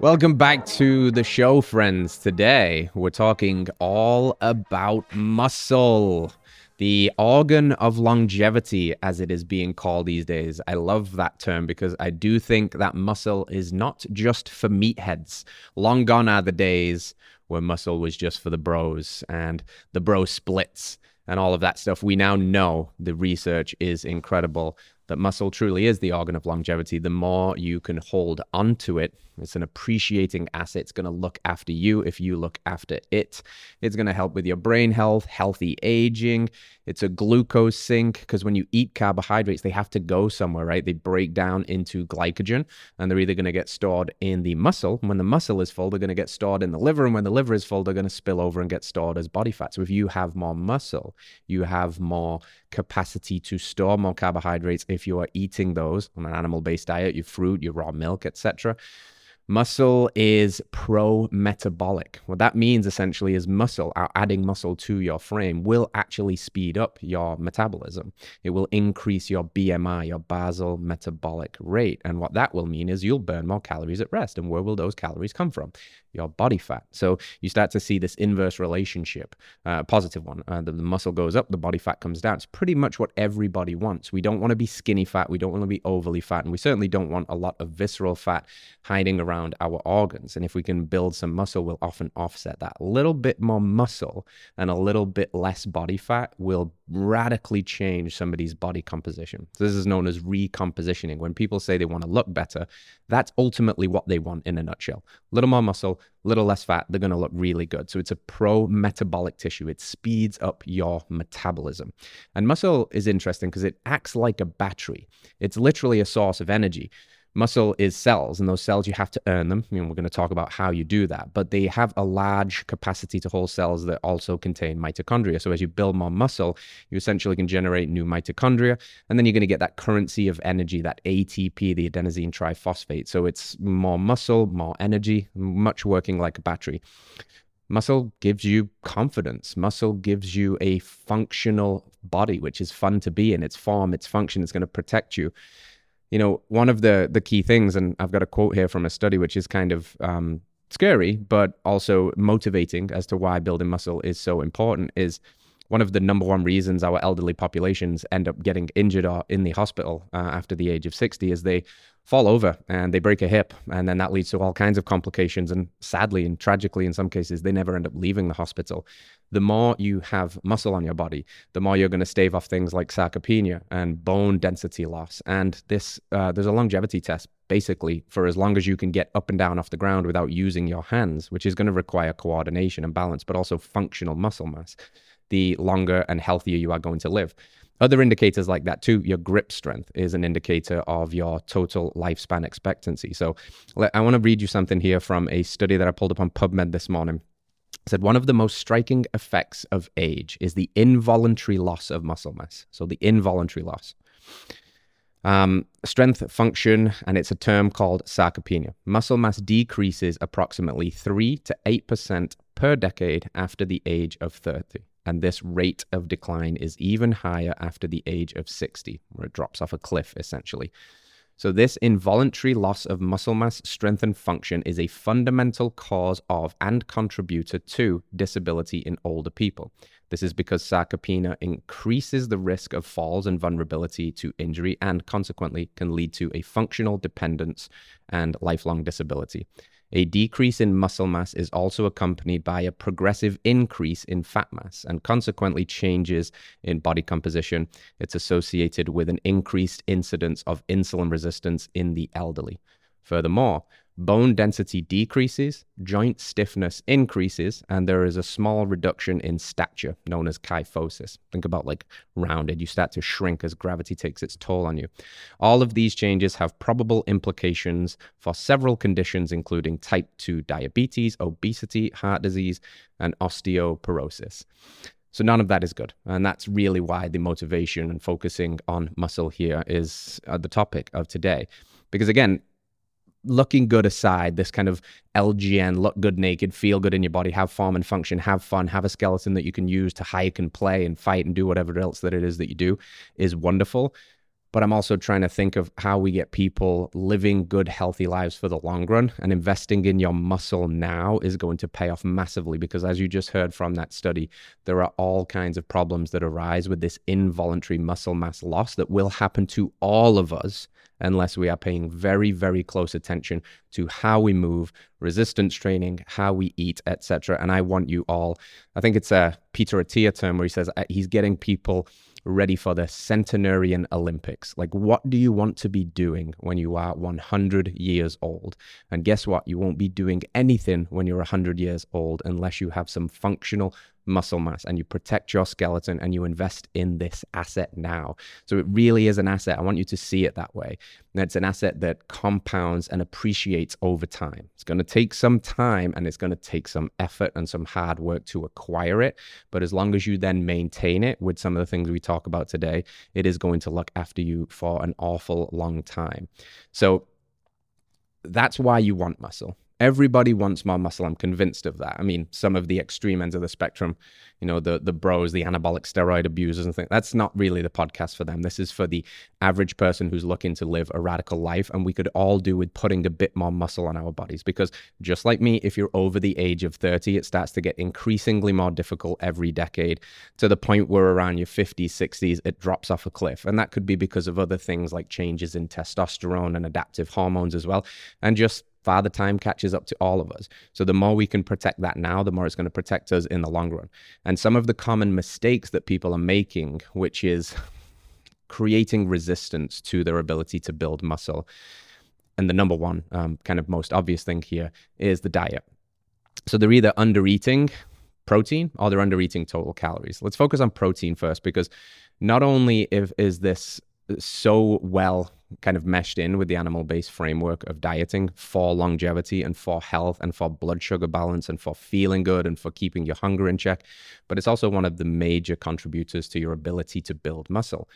Welcome back to the show, friends. Today, we're talking all about muscle, the organ of longevity, as it is being called these days. I love that term because I do think that muscle is not just for meatheads. Long gone are the days where muscle was just for the bros and the bro splits and all of that stuff. We now know the research is incredible that muscle truly is the organ of longevity, the more you can hold onto it. It's an appreciating asset. It's going to look after you if you look after it. It's going to help with your brain health, healthy aging. It's a glucose sink because when you eat carbohydrates, they have to go somewhere, right? They break down into glycogen and they're either going to get stored in the muscle. When the muscle is full, they're going to get stored in the liver. And when the liver is full, they're going to spill over and get stored as body fat. So if you have more muscle, you have more capacity to store more carbohydrates if you are eating those on an animal based diet, your fruit, your raw milk, etc. Muscle is pro metabolic. What that means essentially is muscle, adding muscle to your frame, will actually speed up your metabolism. It will increase your BMI, your basal metabolic rate. And what that will mean is you'll burn more calories at rest. And where will those calories come from? Your body fat. So you start to see this inverse relationship, uh, a positive one. Uh, the, the muscle goes up, the body fat comes down. It's pretty much what everybody wants. We don't want to be skinny fat. We don't want to be overly fat. And we certainly don't want a lot of visceral fat hiding around around our organs. And if we can build some muscle, we'll often offset that. A little bit more muscle and a little bit less body fat will radically change somebody's body composition. So this is known as recompositioning. When people say they want to look better, that's ultimately what they want in a nutshell. A little more muscle, a little less fat, they're going to look really good. So it's a pro metabolic tissue. It speeds up your metabolism. And muscle is interesting because it acts like a battery. It's literally a source of energy. Muscle is cells, and those cells you have to earn them. I mean, we're going to talk about how you do that, but they have a large capacity to hold cells that also contain mitochondria. So as you build more muscle, you essentially can generate new mitochondria, and then you're going to get that currency of energy, that ATP, the adenosine triphosphate. So it's more muscle, more energy, much working like a battery. Muscle gives you confidence. Muscle gives you a functional body, which is fun to be in. Its form, its function is going to protect you you know, one of the the key things, and I've got a quote here from a study which is kind of um, scary, but also motivating as to why building muscle is so important. Is one of the number one reasons our elderly populations end up getting injured or in the hospital uh, after the age of 60 is they fall over and they break a hip and then that leads to all kinds of complications and sadly and tragically in some cases they never end up leaving the hospital. The more you have muscle on your body the more you're going to stave off things like sarcopenia and bone density loss and this uh, there's a longevity test basically for as long as you can get up and down off the ground without using your hands which is going to require coordination and balance but also functional muscle mass the longer and healthier you are going to live. Other indicators like that too, your grip strength is an indicator of your total lifespan expectancy. So I want to read you something here from a study that I pulled up on PubMed this morning. It said one of the most striking effects of age is the involuntary loss of muscle mass. So the involuntary loss. Um, strength function, and it's a term called sarcopenia. Muscle mass decreases approximately 3 to 8% per decade after the age of 30 and this rate of decline is even higher after the age of 60, where it drops off a cliff essentially. So, this involuntary loss of muscle mass, strength, and function is a fundamental cause of and contributor to disability in older people. This is because sarcopenia increases the risk of falls and vulnerability to injury and consequently can lead to a functional dependence and lifelong disability. A decrease in muscle mass is also accompanied by a progressive increase in fat mass and consequently changes in body composition. It's associated with an increased incidence of insulin resistance in the elderly. Furthermore, bone density decreases, joint stiffness increases, and there is a small reduction in stature known as kyphosis. Think about like rounded, you start to shrink as gravity takes its toll on you. All of these changes have probable implications for several conditions, including type 2 diabetes, obesity, heart disease, and osteoporosis. So none of that is good. And that's really why the motivation and focusing on muscle here is uh, the topic of today. Because again, looking good aside, this kind of LGN, look good naked, feel good in your body, have form and function, have fun, have a skeleton that you can use to hike and play and fight and do whatever else that it is that you do is wonderful. but I'm also trying to think of how we get people living good, healthy lives for the long run. And investing in your muscle now is going to pay off massively because, as you just heard from that study, there are all kinds of problems that arise with this involuntary muscle mass loss that will happen to all of us unless we are paying very, very close attention to how we move, resistance training, how we eat, etc. And I want you all, I think it's a Peter Attia term where he says uh, he's getting people ready for the centenarian Olympics. Like, what do you want to be doing when you are 100 years old? And guess what? You won't be doing anything when you're 100 years old unless you have some functional muscle mass and you protect your skeleton and you invest in this asset now. So it really is an asset. I want you to see it that way. And it's an asset that compounds and appreciates over time. It's going to take some time and it's going to take some effort and some hard work to acquire it. But as long as you then maintain it with some of the things we talk about today, it is going to look after you for an awful long time. So that's why you want muscle. Everybody wants more muscle. I'm convinced of that. I mean, some of the extreme ends of the spectrum, you know, the the bros, the anabolic steroid abusers and things. That's not really the podcast for them. This is for the average person who's looking to live a radical life. And we could all do with putting a bit more muscle on our bodies. Because just like me, if you're over the age of 30, it starts to get increasingly more difficult every decade to the point where around your 50s, 60s, it drops off a cliff. And that could be because of other things like changes in testosterone and adaptive hormones as well. And just Father time catches up to all of us. So the more we can protect that now, the more it's going to protect us in the long run. And some of the common mistakes that people are making, which is creating resistance to their ability to build muscle. And the number one um, kind of most obvious thing here is the diet. So they're either under eating protein or they're under eating total calories. Let's focus on protein first because not only if, is this so well kind of meshed in with the animal based framework of dieting for longevity and for health and for blood sugar balance and for feeling good and for keeping your hunger in check. But it's also one of the major contributors to your ability to build muscle.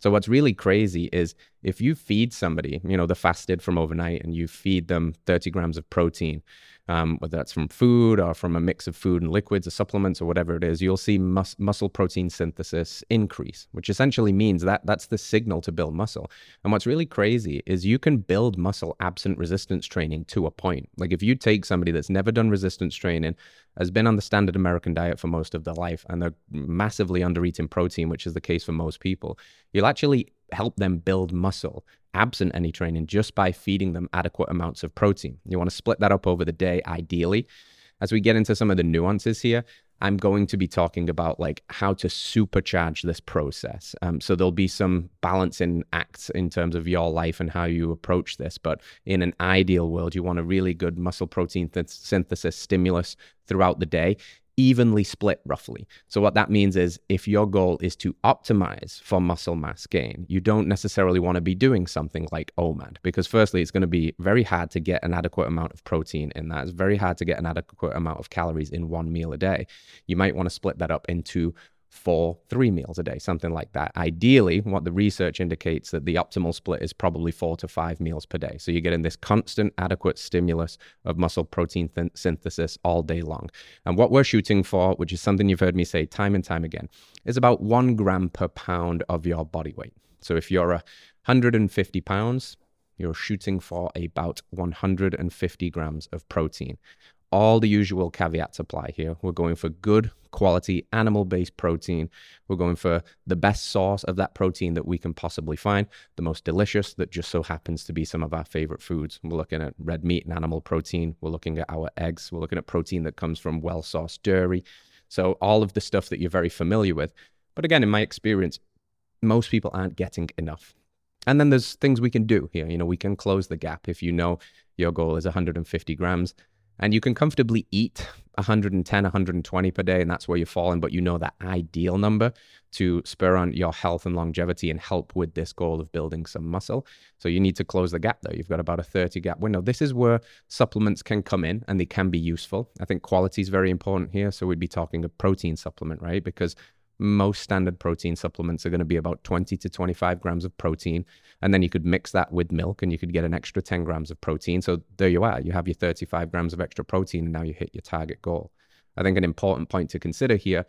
So what's really crazy is if you feed somebody, you know, the fasted from overnight and you feed them 30 grams of protein, um, whether that's from food or from a mix of food and liquids or supplements or whatever it is, you'll see mus- muscle protein synthesis increase, which essentially means that that's the signal to build muscle. And what's really crazy is you can build muscle absent resistance training to a point. Like if you take somebody that's never done resistance training, has been on the standard American diet for most of their life, and they're massively under eating protein, which is the case for most people, you'll actually help them build muscle absent any training just by feeding them adequate amounts of protein. You want to split that up over the day, ideally. As we get into some of the nuances here, I'm going to be talking about like how to supercharge this process. Um, so there'll be some balancing acts in terms of your life and how you approach this. But in an ideal world, you want a really good muscle protein th- synthesis stimulus throughout the day evenly split roughly. So what that means is if your goal is to optimize for muscle mass gain, you don't necessarily want to be doing something like OMAD because firstly it's going to be very hard to get an adequate amount of protein in that. It's very hard to get an adequate amount of calories in one meal a day. You might want to split that up into for three meals a day, something like that. Ideally, what the research indicates that the optimal split is probably four to five meals per day. So you're getting this constant, adequate stimulus of muscle protein th- synthesis all day long. And what we're shooting for, which is something you've heard me say time and time again, is about one gram per pound of your body weight. So if you're a 150 pounds, you're shooting for about 150 grams of protein all the usual caveats apply here. We're going for good quality animal based protein. We're going for the best source of that protein that we can possibly find, the most delicious that just so happens to be some of our favorite foods. We're looking at red meat and animal protein. We're looking at our eggs. We're looking at protein that comes from well sourced dairy. So, all of the stuff that you're very familiar with. But again, in my experience, most people aren't getting enough. And then there's things we can do here. You know, we can close the gap if you know your goal is 150 grams and you can comfortably eat 110 120 per day and that's where you're falling but you know that ideal number to spur on your health and longevity and help with this goal of building some muscle. So you need to close the gap there you've got about a 30 gap window. This is where supplements can come in and they can be useful. I think quality is very important here so we'd be talking a protein supplement right? Because most standard protein supplements are going to be about 20 to 25 grams of protein. And then you could mix that with milk and you could get an extra 10 grams of protein. So there you are. You have your 35 grams of extra protein and now you hit your target goal. I think an important point to consider here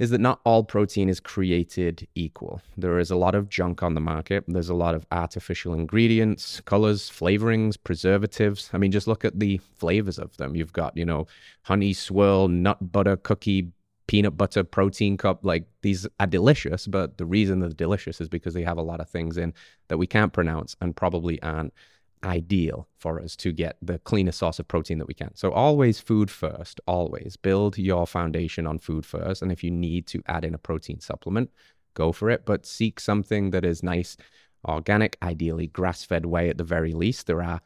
is that not all protein is created equal. There is a lot of junk on the market. There's a lot of artificial ingredients, colors, flavorings, preservatives. I mean, just look at the flavors of them. You've got, you know, honey swirl, nut butter cookie, peanut butter protein cup. Like these are delicious, but the reason they're delicious is because they have a lot of things in that we can't pronounce and probably aren't ideal for us to get the cleanest source of protein that we can. So always food first, always build your foundation on food first. And if you need to add in a protein supplement, go for it, but seek something that is nice, organic, ideally grass fed whey at the very least. There are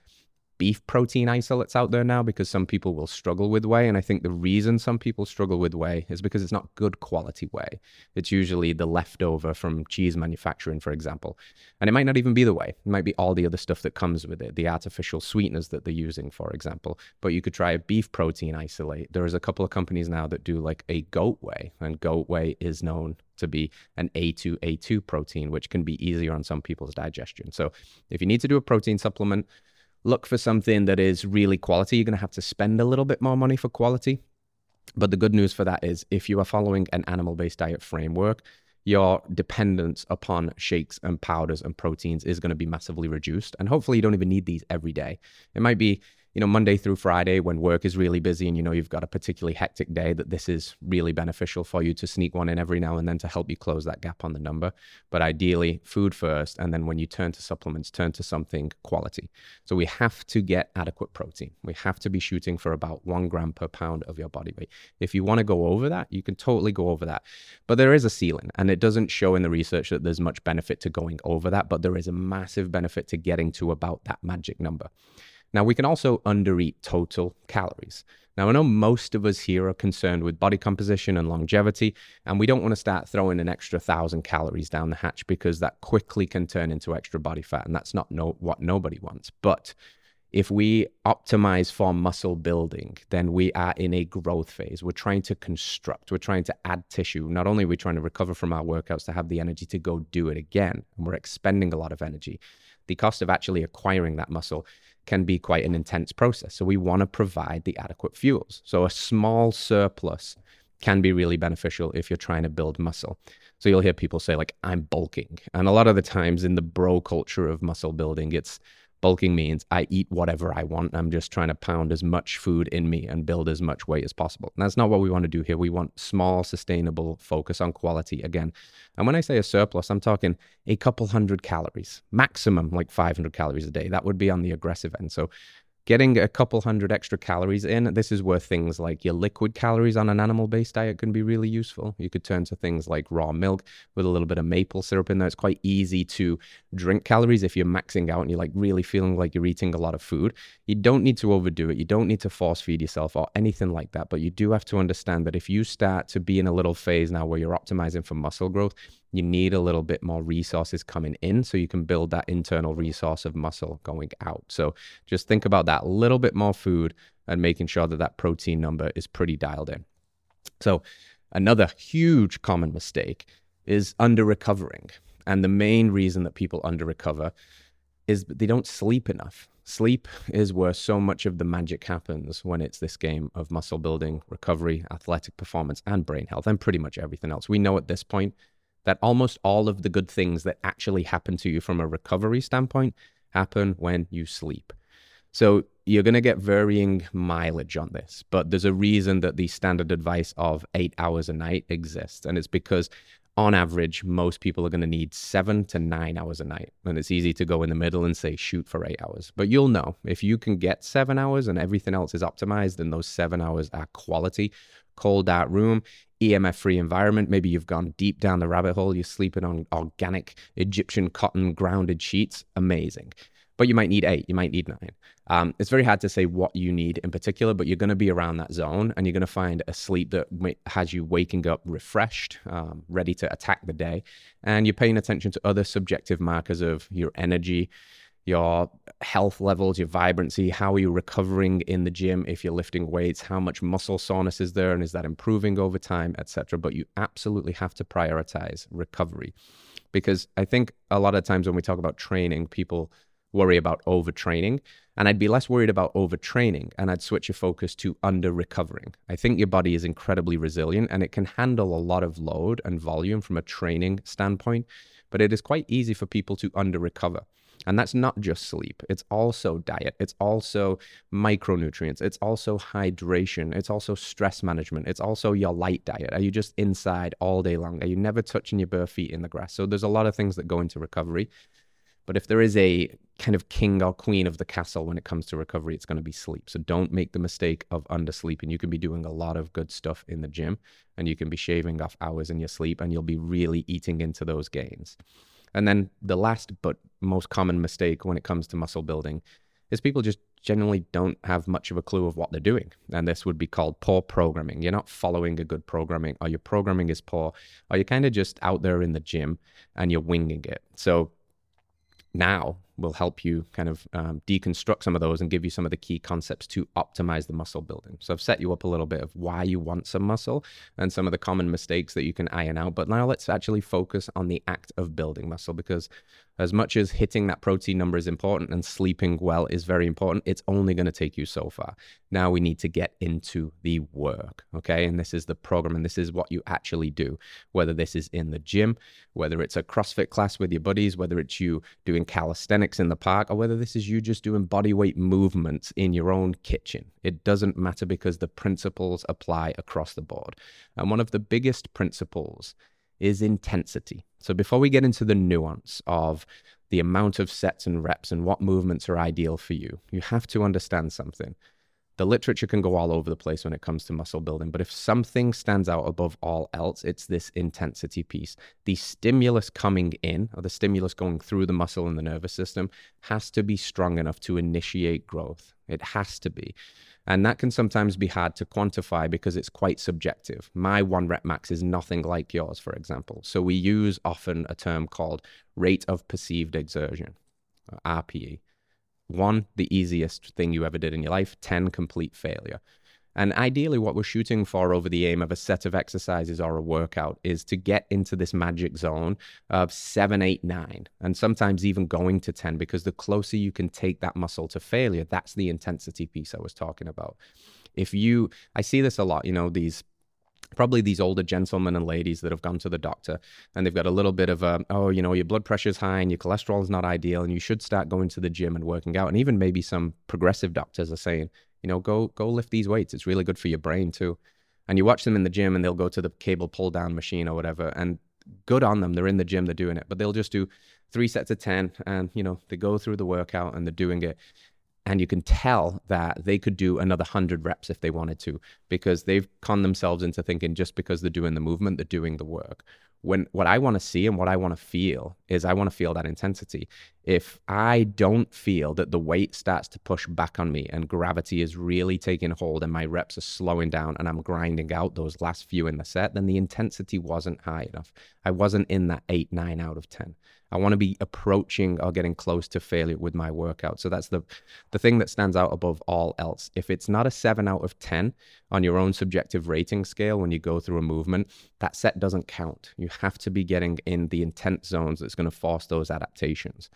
beef protein isolates out there now because some people will struggle with whey. And I think the reason some people struggle with whey is because it's not good quality whey. It's usually the leftover from cheese manufacturing, for example. And it might not even be the whey, it might be all the other stuff that comes with it, the artificial sweeteners that they're using, for example. But you could try a beef protein isolate. There is a couple of companies now that do like a goat whey, and goat whey is known to be an A2A2 protein, which can be easier on some people's digestion. So if you need to do a protein supplement, look for something that is really quality. You're going to have to spend a little bit more money for quality. But the good news for that is if you are following an animal based diet framework, your dependence upon shakes and powders and proteins is going to be massively reduced. And hopefully, you don't even need these every day. It might be you know, Monday through Friday when work is really busy and you know you've got a particularly hectic day, that this is really beneficial for you to sneak one in every now and then to help you close that gap on the number. But ideally, food first. And then when you turn to supplements, turn to something quality. So we have to get adequate protein. We have to be shooting for about one gram per pound of your body weight. If you want to go over that, you can totally go over that. But there is a ceiling, and it doesn't show in the research that there's much benefit to going over that, but there is a massive benefit to getting to about that magic number. Now, we can also undereat total calories. Now, I know most of us here are concerned with body composition and longevity, and we don't want to start throwing an extra thousand calories down the hatch because that quickly can turn into extra body fat, and that's not no, what nobody wants. But if we optimize for muscle building, then we are in a growth phase. We're trying to construct, we're trying to add tissue. Not only are we trying to recover from our workouts to have the energy to go do it again, and we're expending a lot of energy. The cost of actually acquiring that muscle can be quite an intense process. So we want to provide the adequate fuels. So a small surplus can be really beneficial if you're trying to build muscle. So you'll hear people say like I'm bulking. And a lot of the times in the bro culture of muscle building it's Bulking means I eat whatever I want. I'm just trying to pound as much food in me and build as much weight as possible. And that's not what we want to do here. We want small, sustainable focus on quality again. And when I say a surplus, I'm talking a couple hundred calories, maximum like 500 calories a day. That would be on the aggressive end. So Getting a couple hundred extra calories in, this is where things like your liquid calories on an animal based diet can be really useful. You could turn to things like raw milk with a little bit of maple syrup in there. It's quite easy to drink calories if you're maxing out and you're like really feeling like you're eating a lot of food. You don't need to overdo it. You don't need to force feed yourself or anything like that. But you do have to understand that if you start to be in a little phase now where you're optimizing for muscle growth, you need a little bit more resources coming in so you can build that internal resource of muscle going out. So just think about that little bit more food and making sure that that protein number is pretty dialed in. So another huge common mistake is under recovering. And the main reason that people under recover is they don't sleep enough. Sleep is where so much of the magic happens when it's this game of muscle building, recovery, athletic performance, and brain health, and pretty much everything else. We know at this point that almost all of the good things that actually happen to you from a recovery standpoint happen when you sleep. So you're going to get varying mileage on this, but there's a reason that the standard advice of eight hours a night exists. And it's because on average, most people are going to need seven to nine hours a night. And it's easy to go in the middle and say, shoot for eight hours. But you'll know if you can get seven hours and everything else is optimized, then those seven hours are quality, cold out room, EMF free environment. Maybe you've gone deep down the rabbit hole. You're sleeping on organic Egyptian cotton grounded sheets. Amazing. But you might need eight, you might need nine. Um, it's very hard to say what you need in particular, but you're going to be around that zone and you're going to find a sleep that has you waking up refreshed, um, ready to attack the day. And you're paying attention to other subjective markers of your energy, your health levels, your vibrancy, how are you recovering in the gym if you're lifting weights, how much muscle soreness is there and is that improving over time, etc. But you absolutely have to prioritize recovery because I think a lot of times when we talk about training, people worry about overtraining. And I'd be less worried about overtraining and I'd switch your focus to under recovering. I think your body is incredibly resilient and it can handle a lot of load and volume from a training standpoint, but it is quite easy for people to under recover. And that's not just sleep, it's also diet, it's also micronutrients, it's also hydration, it's also stress management, it's also your light diet. Are you just inside all day long? Are you never touching your bare feet in the grass? So there's a lot of things that go into recovery. But if there is a kind of king or queen of the castle when it comes to recovery, it's going to be sleep. So don't make the mistake of undersleeping. You can be doing a lot of good stuff in the gym and you can be shaving off hours in your sleep and you'll be really eating into those gains. And then the last but most common mistake when it comes to muscle building is people just generally don't have much of a clue of what they're doing. And this would be called poor programming. You're not following a good programming, or your programming is poor, or you're kind of just out there in the gym and you're winging it. So now will help you kind of um, deconstruct some of those and give you some of the key concepts to optimize the muscle building. So I've set you up a little bit of why you want some muscle and some of the common mistakes that you can iron out. But now let's actually focus on the act of building muscle because as much as hitting that protein number is important and sleeping well is very important, it's only going to take you so far. Now we need to get into the work, okay? And this is the program and this is what you actually do, whether this is in the gym, whether it's a CrossFit class with your buddies, whether it's you doing calisthenics in the park, or whether this is you just doing body weight movements in your own kitchen. It doesn't matter because the principles apply across the board. And one of the biggest principles is intensity. So before we get into the nuance of the amount of sets and reps and what movements are ideal for you, you have to understand something. The literature can go all over the place when it comes to muscle building, but if something stands out above all else, it's this intensity piece. The stimulus coming in, or the stimulus going through the muscle and the nervous system, has to be strong enough to initiate growth. It has to be. And that can sometimes be hard to quantify because it's quite subjective. My one rep max is nothing like yours, for example. So we use often a term called rate of perceived exertion, RPE. One, the easiest thing you ever did in your life, 10, complete failure. And ideally, what we're shooting for over the aim of a set of exercises or a workout is to get into this magic zone of seven, eight, nine, and sometimes even going to 10, because the closer you can take that muscle to failure, that's the intensity piece I was talking about. If you, I see this a lot, you know, these probably these older gentlemen and ladies that have gone to the doctor and they've got a little bit of a oh you know your blood pressure's high and your cholesterol is not ideal and you should start going to the gym and working out and even maybe some progressive doctors are saying you know, go go lift these weights. It's really good for your brain too. And you watch them in the gym and they'll go to the cable pull down machine or whatever. And good on them. They're in the gym, they're doing it. But they'll just do three sets of 10 and, you know, they go through the workout and they're doing it. And you can tell that they could do another 100 reps if they wanted to because they've conned themselves into thinking just because they're doing the movement, they're doing the work when what I want to see and what I want to feel is I want to feel that intensity. If I don't feel that the weight starts to push back on me and gravity is really taking hold and my reps are slowing down and I'm grinding out those last few in the set, then the intensity wasn't high enough. I wasn't in that eight, nine out of 10. I want to be approaching or getting close to failure with my workout. So that's the the thing that stands out above all else. If it's not a 7 out of 10 on your own subjective rating scale when you go through a movement, that set doesn't count. You have to be getting in the intent zones that's going to force those adaptations.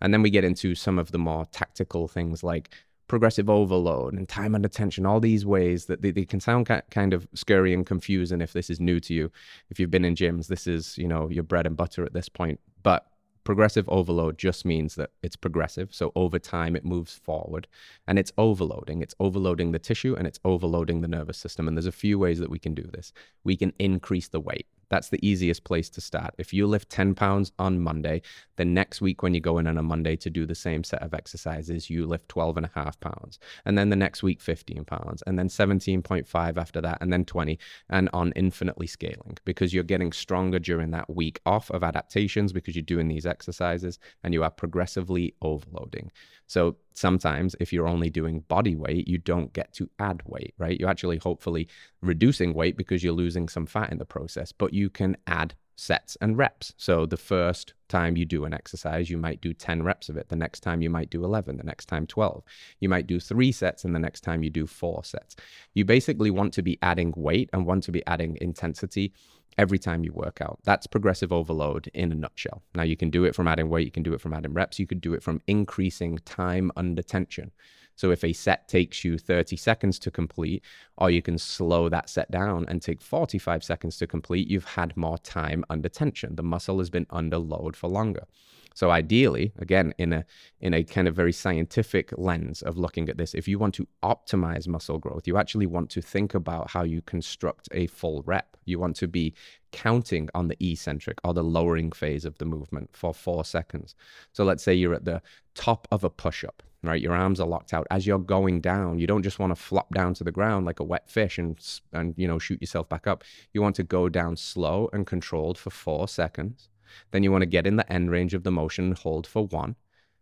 And then we get into some of the more tactical things like progressive overload and time under tension, all these ways that they, they, can sound kind of scary and confusing if this is new to you. If you've been in gyms, this is, you know, your bread and butter at this point. But progressive overload just means that it's progressive. So over time, it moves forward and it's overloading. It's overloading the tissue and it's overloading the nervous system. And there's a few ways that we can do this. We can increase the weight. That's the easiest place to start. If you lift 10 pounds on Monday, then next week when you go in on a Monday to do the same set of exercises, you lift 12 and a half pounds. And then the next week, 15 pounds. And then 17.5 after that, and then 20, and on infinitely scaling because you're getting stronger during that week off of adaptations because you're doing these exercises and you are progressively overloading. So sometimes if you're only doing body weight, you don't get to add weight, right? You're actually hopefully reducing weight because you're losing some fat in the process, but you can add sets and reps. So the first time you do an exercise, you might do 10 reps of it. The next time you might do 11, the next time 12. You might do three sets, and the next time you do four sets. You basically want to be adding weight and want to be adding intensity every time you work out. That's progressive overload in a nutshell. Now, you can do it from adding weight, you can do it from adding reps, you could do it from increasing time under tension. So, if a set takes you 30 seconds to complete, or you can slow that set down and take 45 seconds to complete, you've had more time under tension. The muscle has been under load for longer. So ideally, again, in a in a kind of very scientific lens of looking at this, if you want to optimize muscle growth, you actually want to think about how you construct a full rep. You want to be counting on the eccentric or the lowering phase of the movement for four seconds. So let's say you're at the top of a push-up, right? Your arms are locked out. As you're going down, you don't just want to flop down to the ground like a wet fish and and you know shoot yourself back up. You want to go down slow and controlled for four seconds then you want to get in the end range of the motion hold for one.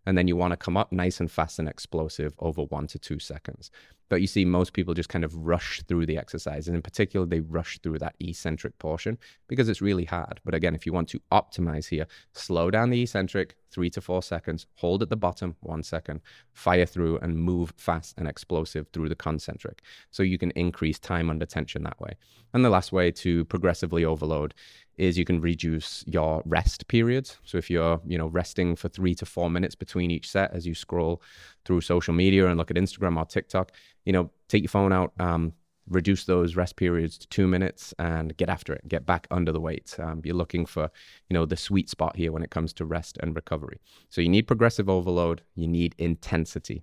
And then you want to come up nice and fast and explosive over one to two seconds. But you see, most people just kind of rush through the exercise. And in particular, they rush through that eccentric portion because it's really hard. But again, if you want to optimize here, slow down the eccentric three to four seconds, hold at the bottom one second, fire through and move fast and explosive through the concentric. So you can increase time under tension that way. And the last way to progressively overload is you can reduce your rest periods. So if you're, you know, resting for three to four minutes between each set as you scroll through social media and look at Instagram or TikTok, you know, take your phone out, um, reduce those rest periods to two minutes and get after it, get back under the weight. Um, you're looking for, you know, the sweet spot here when it comes to rest and recovery. So you need progressive overload, you need intensity.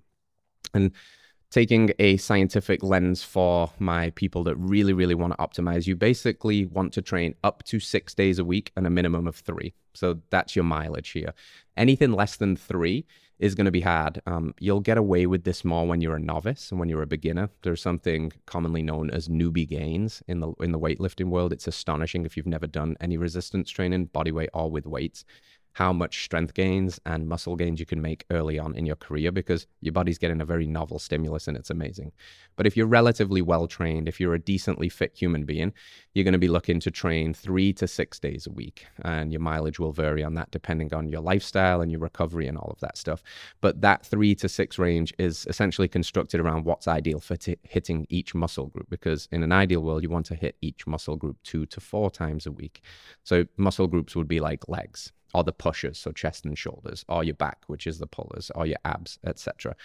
And taking a scientific lens for my people that really, really want to optimize, you basically want to train up to six days a week and a minimum of three. So that's your mileage here. Anything less than three is going to be hard. Um, you'll get away with this more when you're a novice and when you're a beginner. There's something commonly known as newbie gains in the in the weightlifting world. It's astonishing if you've never done any resistance training, body weight or with weights how much strength gains and muscle gains you can make early on in your career because your body's getting a very novel stimulus and it's amazing. But if you're relatively well trained, if you're a decently fit human being, you're going to be looking to train three to six days a week. And your mileage will vary on that depending on your lifestyle and your recovery and all of that stuff. But that three to six range is essentially constructed around what's ideal for t- hitting each muscle group because in an ideal world, you want to hit each muscle group two to four times a week. So muscle groups would be like legs or the pushers, so chest and shoulders, or your back, which is the pullers, or your abs, etc.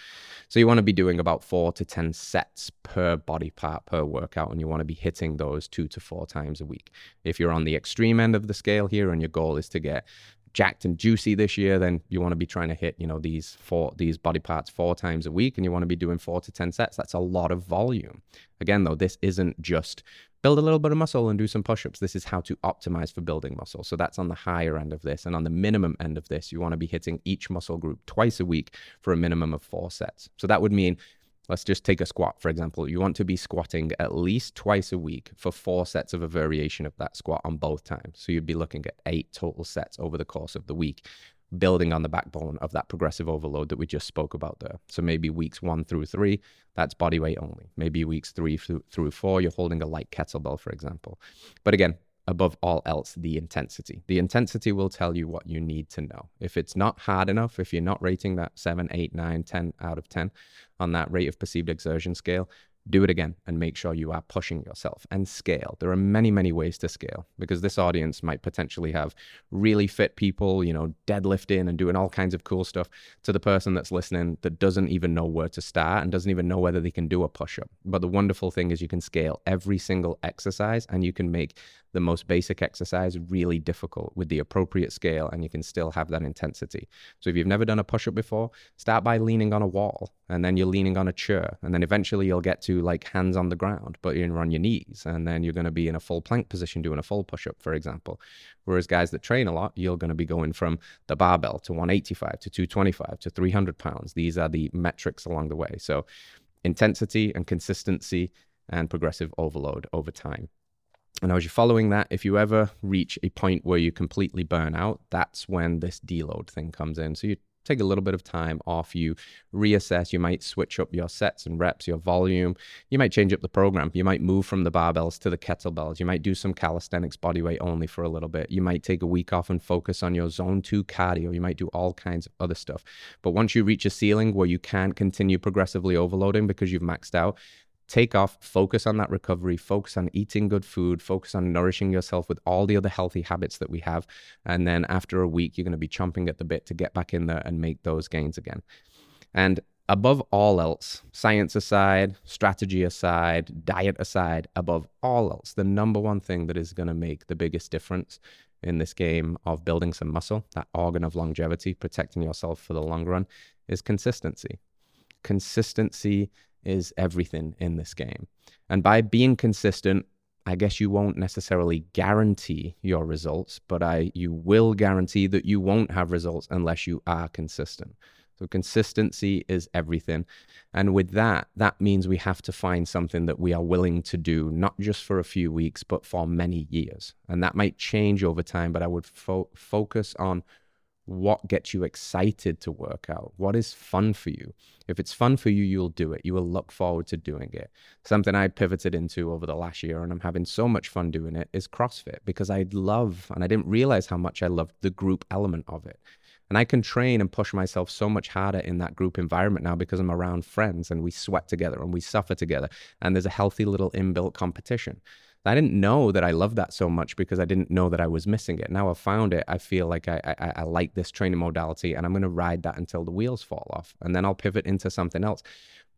So you want to be doing about four to 10 sets per body part per workout, and you want to be hitting those two to four times a week. If you're on the extreme end of the scale here and your goal is to get jacked and juicy this year, then you want to be trying to hit, you know, these four these body parts four times a week and you want to be doing four to ten sets. That's a lot of volume. Again, though, this isn't just build a little bit of muscle and do some push-ups. This is how to optimize for building muscle. So that's on the higher end of this. And on the minimum end of this, you want to be hitting each muscle group twice a week for a minimum of four sets. So that would mean Let's just take a squat, for example. You want to be squatting at least twice a week for four sets of a variation of that squat on both times. So you'd be looking at eight total sets over the course of the week building on the backbone of that progressive overload that we just spoke about there. So maybe weeks one through three, that's body weight only. Maybe weeks three through, four, you're holding a light kettlebell, for example. But again, above all else, the intensity. The intensity will tell you what you need to know. If it's not hard enough, if you're not rating that 7, 8, 9, 10 out of 10 on that rate of perceived exertion scale, do it again and make sure you are pushing yourself and scale. There are many, many ways to scale because this audience might potentially have really fit people, you know, deadlifting and doing all kinds of cool stuff to the person that's listening that doesn't even know where to start and doesn't even know whether they can do a push up. But the wonderful thing is you can scale every single exercise and you can make the most basic exercise really difficult with the appropriate scale and you can still have that intensity. So if you've never done a push up before, start by leaning on a wall and then you're leaning on a chair and then eventually you'll get to like hands on the ground, but you're on your knees and then you're going to be in a full plank position doing a full push up, for example. Whereas guys that train a lot, you're going to be going from the barbell to 185 to 225 to 300 pounds. These are the metrics along the way. So intensity and consistency and progressive overload over time. And as you're following that, if you ever reach a point where you completely burn out, that's when this deload thing comes in. So you take a little bit of time off, you reassess, you might switch up your sets and reps, your volume, you might change up the program, you might move from the barbells to the kettlebells, you might do some calisthenics bodyweight only for a little bit, you might take a week off and focus on your zone two cardio, you might do all kinds of other stuff. But once you reach a ceiling where you can't continue progressively overloading because you've maxed out, take off, focus on that recovery, focus on eating good food, focus on nourishing yourself with all the other healthy habits that we have. And then after a week, you're going to be chomping at the bit to get back in there and make those gains again. And above all else, science aside, strategy aside, diet aside, above all else, the number one thing that is going to make the biggest difference in this game of building some muscle, that organ of longevity, protecting yourself for the long run, is consistency. Consistency is everything in this game. And by being consistent, I guess you won't necessarily guarantee your results, but I you will guarantee that you won't have results unless you are consistent. So consistency is everything. And with that, that means we have to find something that we are willing to do, not just for a few weeks, but for many years. And that might change over time, but I would fo- focus on what gets you excited to work out? What is fun for you? If it's fun for you, you'll do it. You will look forward to doing it. Something I pivoted into over the last year, and I'm having so much fun doing it, is CrossFit because I love, and I didn't realize how much I loved the group element of it. And I can train and push myself so much harder in that group environment now because I'm around friends and we sweat together and we suffer together. And there's a healthy little inbuilt competition. I didn't know that I loved that so much because I didn't know that I was missing it. Now I've found it. I feel like I, I, I like this training modality and I'm going to ride that until the wheels fall off. And then I'll pivot into something else.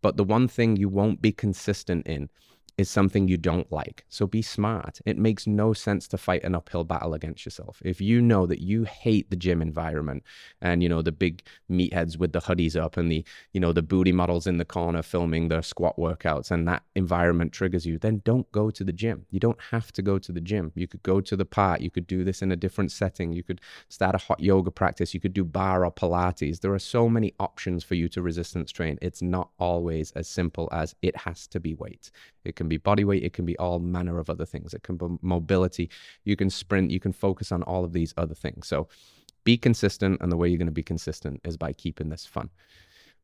But the one thing you won't be consistent in is something you don't like. So be smart. It makes no sense to fight an uphill battle against yourself. If you know that you hate the gym environment and, you know, the big meatheads with the hoodies up and the, you know, the booty models in the corner filming their squat workouts and that environment triggers you, then don't go to the gym. You don't have to go to the gym. You could go to the park. You could do this in a different setting. You could start a hot yoga practice. You could do barre or Pilates. There are so many options for you to resistance train. It's not always as simple as it has to be weight. It can be body weight, it can be all manner of other things. It can be mobility. You can sprint, you can focus on all of these other things. So be consistent. And the way you're going to be consistent is by keeping this fun.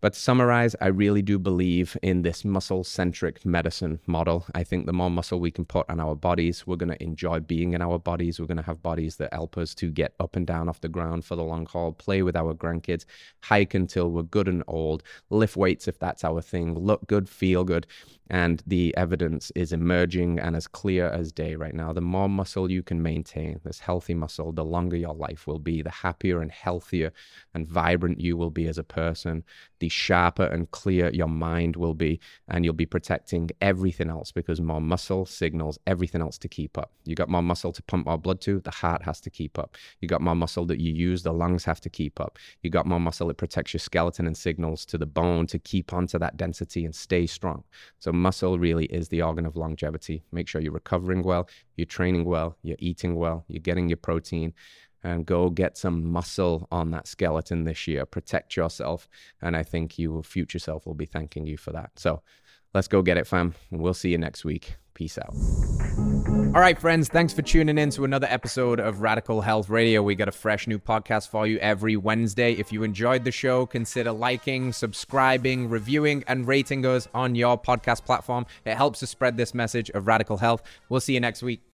But to summarize, I really do believe in this muscle centric medicine model. I think the more muscle we can put on our bodies, we're going to enjoy being in our bodies. We're going to have bodies that help us to get up and down off the ground for the long haul, play with our grandkids, hike until we're good and old, lift weights if that's our thing, look good, feel good. And the evidence is emerging and as clear as day right now. The more muscle you can maintain, this healthy muscle, the longer your life will be, the happier and healthier and vibrant you will be as a person, the sharper and clear your mind will be. And you'll be protecting everything else because more muscle signals everything else to keep up. You got more muscle to pump more blood to, the heart has to keep up. You got more muscle that you use, the lungs have to keep up. You got more muscle, that protects your skeleton and signals to the bone to keep onto that density and stay strong. So muscle really is the organ of longevity. Make sure you're recovering well, you're training well, you're eating well, you're getting your protein, and go get some muscle on that skeleton this year. Protect yourself. And I think your future self will be thanking you for that. So let's go get it, fam. We'll see you next week. Peace out. All right, friends, thanks for tuning in to another episode of Radical Health Radio. We got a fresh new podcast for you every Wednesday. If you enjoyed the show, consider liking, subscribing, reviewing, and rating us on your podcast platform. It helps to spread this message of radical health. We'll see you next week.